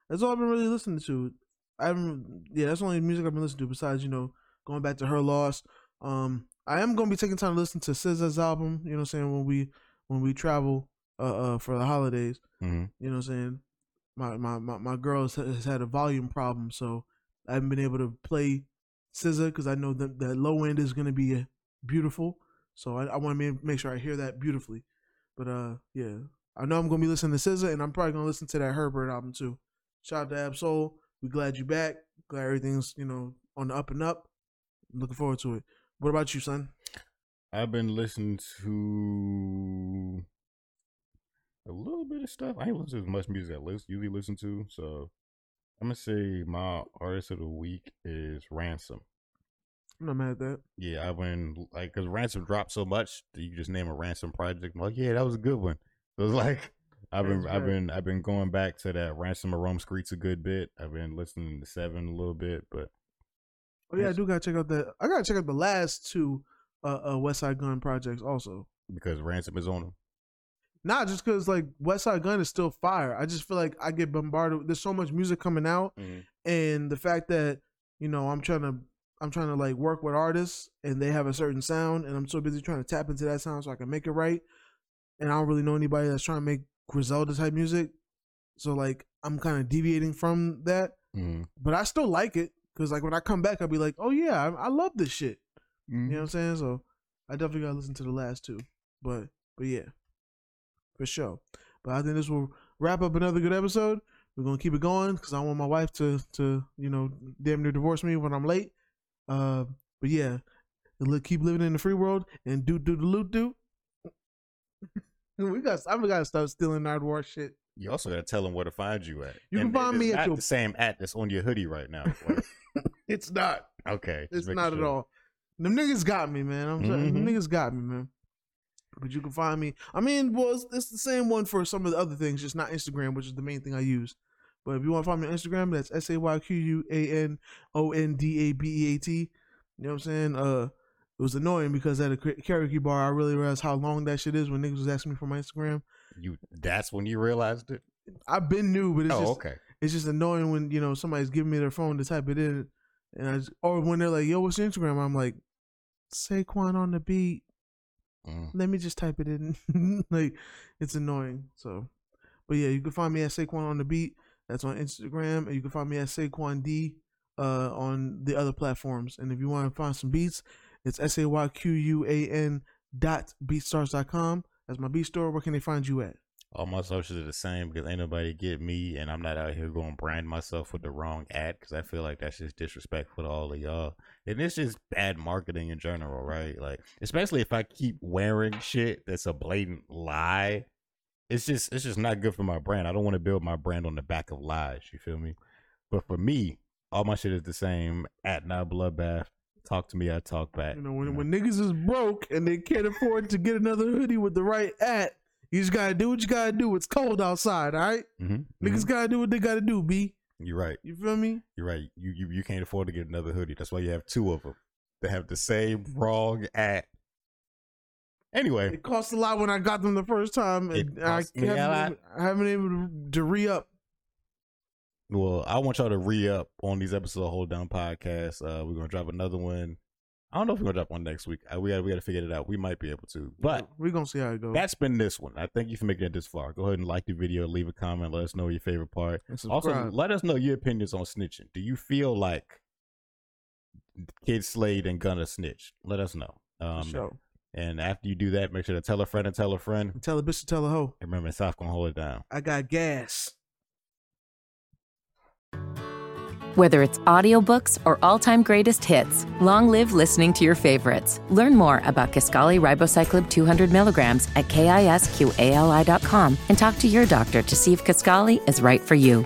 That's all I've been really listening to. I haven't. Yeah, that's the only music I've been listening to. Besides, you know, going back to her loss. Um, I am gonna be taking time to listen to SZA's album. You know, what I'm saying when we when we travel uh uh for the holidays. hmm You know, what I'm saying my my my my girl has, has had a volume problem, so I haven't been able to play SZA because I know that the low end is gonna be uh, beautiful. So I, I want to make sure I hear that beautifully. But uh, yeah, I know I'm gonna be listening to SZA, and I'm probably gonna listen to that Herbert album too. Shout out to Ab-Soul. We glad you back. Glad everything's you know on the up and up. Looking forward to it. What about you, son? I've been listening to a little bit of stuff. I ain't listen to as much music as I lis- usually listen to. So I'm gonna say my artist of the week is Ransom. I'm not mad at that. Yeah, I've been like because Ransom dropped so much that you just name a Ransom project. I'm like, yeah, that was a good one. So was [LAUGHS] like I've been, I've been, I've been going back to that Ransom of Rome Streets a good bit. I've been listening to Seven a little bit, but Oh yeah, I do gotta check out the. I gotta check out the last two uh, uh Westside Gunn projects also. because Ransom is on them. Not just because like Westside Gunn is still fire. I just feel like I get bombarded. There's so much music coming out, and the fact that you know I'm trying to I'm trying to like work with artists and they have a certain sound, and I'm so busy trying to tap into that sound so I can make it right. And I don't really know anybody that's trying to make Griselda type music, so like I'm kind of deviating from that. Mhm. But I still like it because like when I come back, I'll be like, oh yeah, I, I love this shit. You Mm-hmm. know what I'm saying? So I definitely gotta listen to the last two. But but yeah. For sure. But I think this will wrap up another good episode. We're gonna keep it going because I want my wife to to, you know, damn near divorce me when I'm late. Uh but yeah. li- Keep living in the free world and do do the loot do. [LAUGHS] we got I'm gotta start stealing Nardwuar shit. You also gotta tell them where to find you at. You can find me at your- the same at that's on your hoodie right now. [LAUGHS] It's not. okay, It's not at all. Them niggas got me, man. I'm sorry. Them niggas got me, man. But you can find me. I mean, well, it's, it's the same one for some of the other things, just not Instagram, which is the main thing I use. But if you want to find me on Instagram, that's S A Y Q U A N O N D A B E A T. You know what I'm saying? Uh, it was annoying because at a karaoke bar, I really realized how long that shit is when niggas was asking me for my Instagram. You that's when you realized it. I've been new, but it's oh, just okay. it's just annoying when you know somebody's giving me their phone to type it in, and I just, or when they're like, "Yo, what's your Instagram?" I'm like, "Sayquan on the beat." Mm. Let me just type it in. [LAUGHS] like, it's annoying. So, but yeah, you can find me at Sayquan on the beat. That's on Instagram, and you can find me at Sayquan D uh, on the other platforms. And if you want to find some beats It's S A Y Q U A N dot beatstars.com. That's my beat store. Where can they find you at? All my socials are the same because ain't nobody get me, and I'm not out here going brand myself with the wrong ad because I feel like that's just disrespectful to all of y'all, and it's just bad marketing in general, right? Like, especially if I keep wearing shit that's a blatant lie, it's just it's just not good for my brand. I don't want to build my brand on the back of lies. You feel me? But for me, all my shit is the same. At now bloodbath. Talk to me, I talk back. You know, when, when niggas is broke and they can't afford to get another hoodie with the right at, you just gotta do what you gotta do. It's cold outside, all right? Mm-hmm, Niggas gotta do what they gotta do, B. You're right. You feel me? You're right. You, you you can't afford to get another hoodie. That's why you have two of them. They have the same wrong at. Anyway, It cost a lot when I got them the first time, and I cost me a haven't, able, I haven't able to, to re up. well, I want y'all to re up on these episodes of Hold Down Podcast. Uh, we're gonna drop another one. I don't know if we're gonna drop one next week. We got we got to figure it out. We might be able to, but we're gonna see how it goes. that's been this one. I thank you for making it this far. Go ahead and like the video, leave a comment, let us know your favorite part. Also, let us know your opinions on snitching. Do you feel like Kid Slade and Gunna snitch? Let us know. Um, sure. And after you do that, make sure to tell a friend and tell a friend. Tell a bitch to tell a hoe. And remember, South gonna hold it down. I got gas. Whether it's audiobooks or all-time greatest hits, long live listening to your favorites. Learn more about Kisqali Ribociclib 200 milligrams at kisqali.com and talk to your doctor to see if Kisqali is right for you.